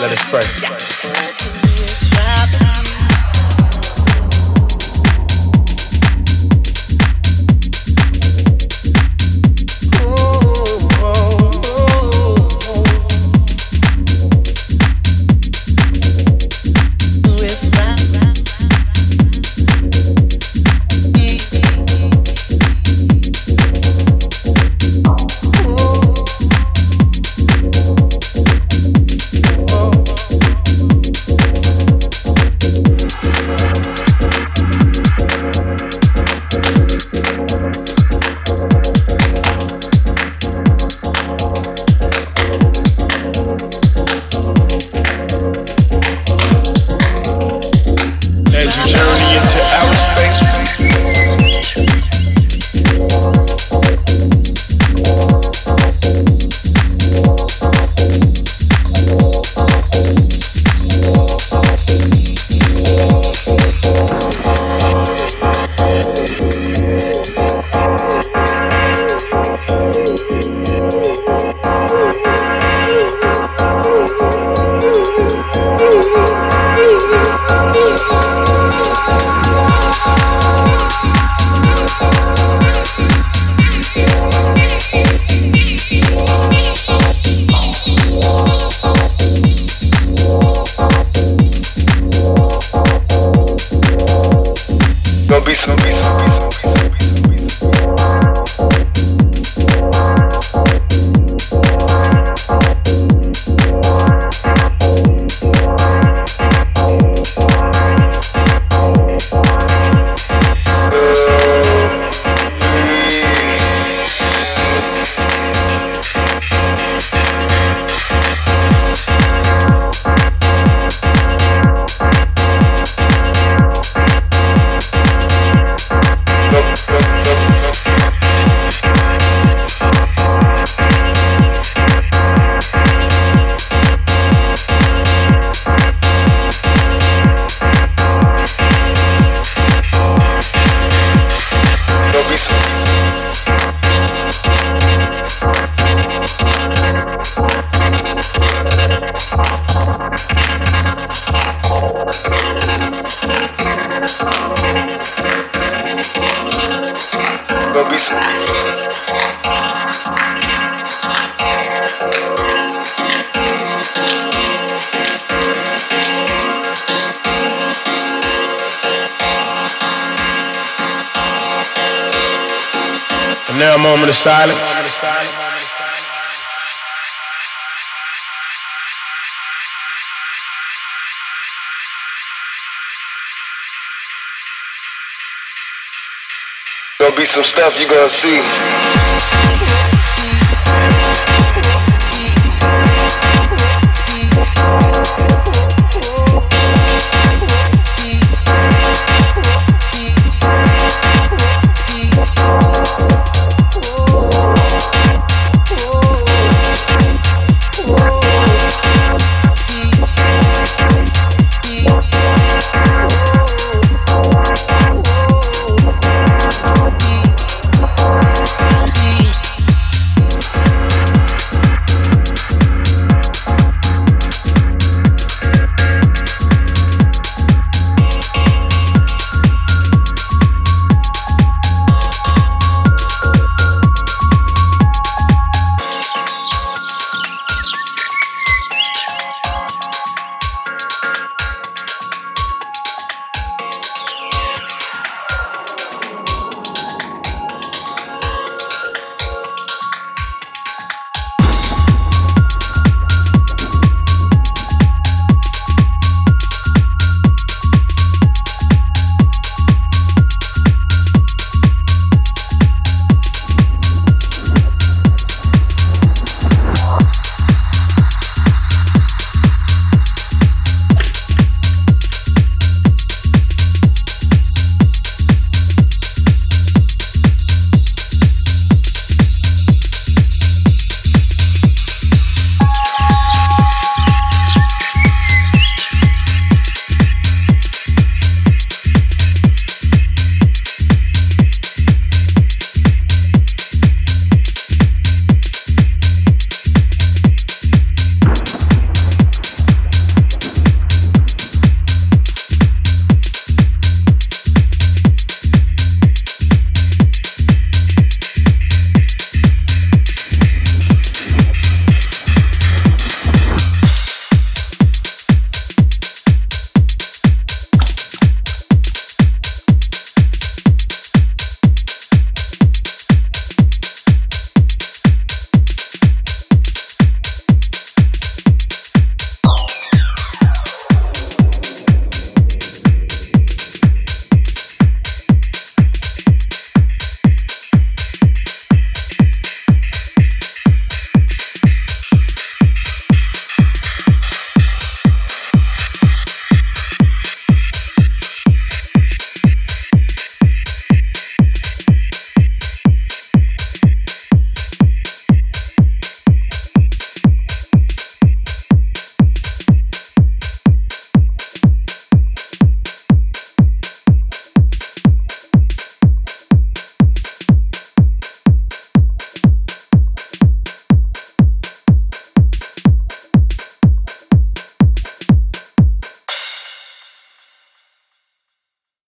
Let us pray. Into outer Gonna now a moment of silence. Gonna be some stuff you gonna see.